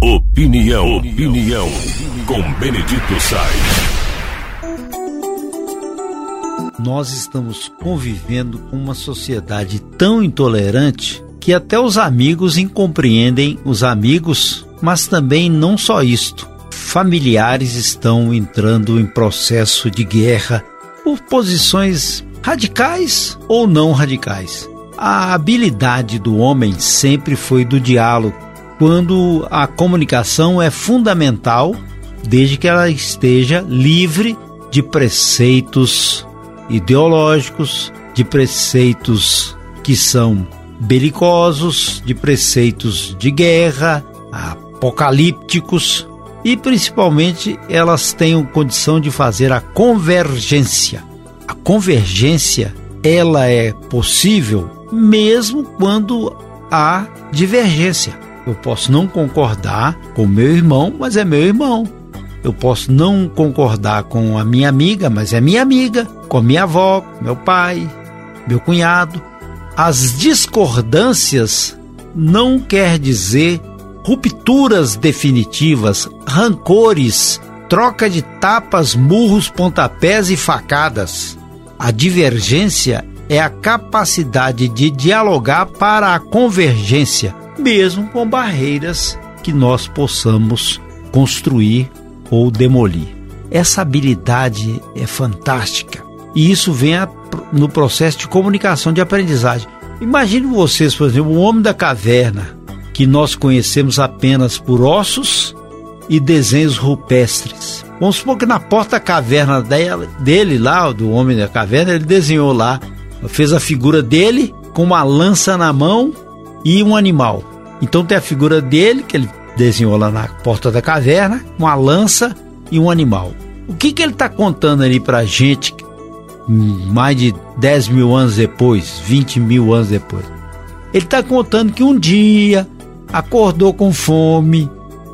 Opinião, opinião, com Benedito Sainz. Nós estamos convivendo com uma sociedade tão intolerante que até os amigos incompreendem os amigos, mas também não só isto. Familiares estão entrando em processo de guerra por posições radicais ou não radicais. A habilidade do homem sempre foi do diálogo, quando a comunicação é fundamental, desde que ela esteja livre de preceitos ideológicos, de preceitos que são belicosos, de preceitos de guerra, apocalípticos e principalmente elas tenham condição de fazer a convergência. A convergência ela é possível mesmo quando há divergência. Eu posso não concordar com meu irmão, mas é meu irmão. Eu posso não concordar com a minha amiga, mas é minha amiga, com a minha avó, meu pai, meu cunhado. As discordâncias não quer dizer rupturas definitivas, rancores, troca de tapas, murros, pontapés e facadas. A divergência é a capacidade de dialogar para a convergência, mesmo com barreiras que nós possamos construir ou demolir. Essa habilidade é fantástica e isso vem a, no processo de comunicação, de aprendizagem. Imagine vocês, por exemplo, o homem da caverna, que nós conhecemos apenas por ossos e desenhos rupestres. Vamos supor que na porta da caverna dele, lá, do homem da caverna, ele desenhou lá, fez a figura dele com uma lança na mão e um animal. Então tem a figura dele, que ele desenhou lá na porta da caverna, uma lança e um animal. O que, que ele está contando ali para a gente mais de 10 mil anos depois, 20 mil anos depois? Ele está contando que um dia acordou com fome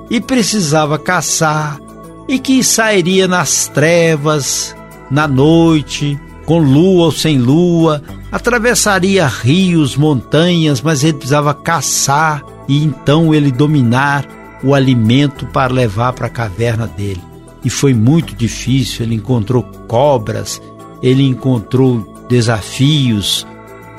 e precisava caçar e que sairia nas trevas, na noite, com lua ou sem lua, atravessaria rios, montanhas, mas ele precisava caçar e então ele dominar o alimento para levar para a caverna dele. E foi muito difícil, ele encontrou cobras, ele encontrou desafios,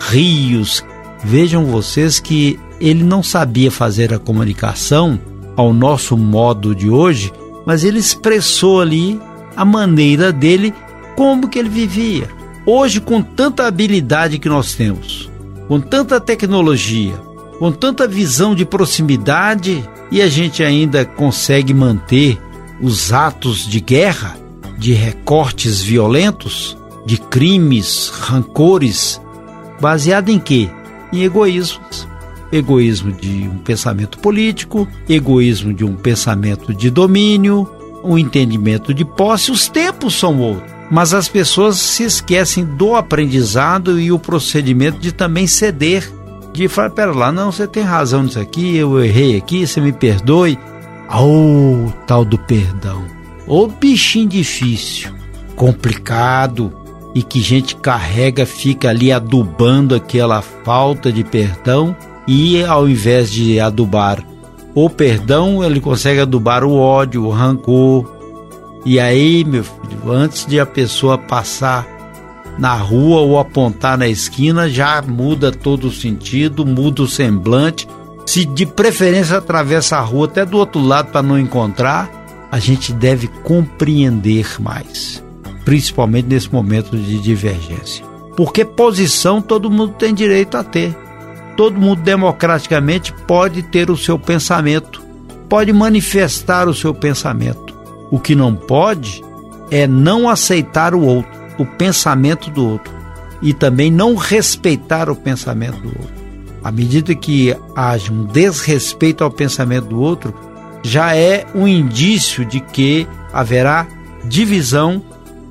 rios. Vejam vocês que ele não sabia fazer a comunicação ao nosso modo de hoje, mas ele expressou ali a maneira dele como que ele vivia. Hoje com tanta habilidade que nós temos, com tanta tecnologia, com tanta visão de proximidade e a gente ainda consegue manter os atos de guerra, de recortes violentos, de crimes, rancores, baseado em quê? Em egoísmos. Egoísmo de um pensamento político, egoísmo de um pensamento de domínio, um entendimento de posse. Os tempos são outros, mas as pessoas se esquecem do aprendizado e o procedimento de também ceder de falar, pera lá, não, você tem razão nisso aqui, eu errei aqui, você me perdoe. Oh, tal do perdão. Ô oh, bichinho difícil, complicado e que gente carrega, fica ali adubando aquela falta de perdão e ao invés de adubar o perdão, ele consegue adubar o ódio, o rancor. E aí, meu filho, antes de a pessoa passar na rua ou apontar na esquina, já muda todo o sentido, muda o semblante. Se de preferência atravessa a rua até do outro lado para não encontrar, a gente deve compreender mais, principalmente nesse momento de divergência. Porque posição todo mundo tem direito a ter. Todo mundo democraticamente pode ter o seu pensamento, pode manifestar o seu pensamento. O que não pode é não aceitar o outro o pensamento do outro e também não respeitar o pensamento do outro. À medida que haja um desrespeito ao pensamento do outro, já é um indício de que haverá divisão,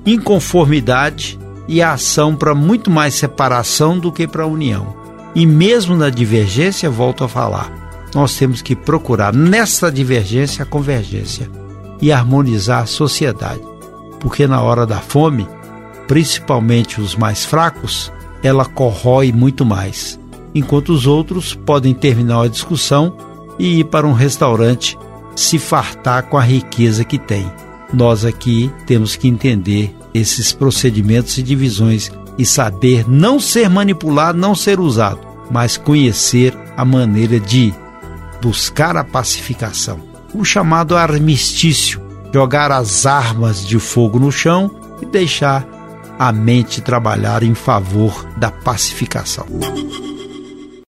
inconformidade e ação para muito mais separação do que para união. E mesmo na divergência, volto a falar, nós temos que procurar nessa divergência a convergência e harmonizar a sociedade. Porque na hora da fome, principalmente os mais fracos, ela corrói muito mais, enquanto os outros podem terminar a discussão e ir para um restaurante se fartar com a riqueza que tem. Nós aqui temos que entender esses procedimentos e divisões e saber não ser manipulado, não ser usado, mas conhecer a maneira de buscar a pacificação. O chamado armistício, jogar as armas de fogo no chão e deixar a mente trabalhar em favor da pacificação.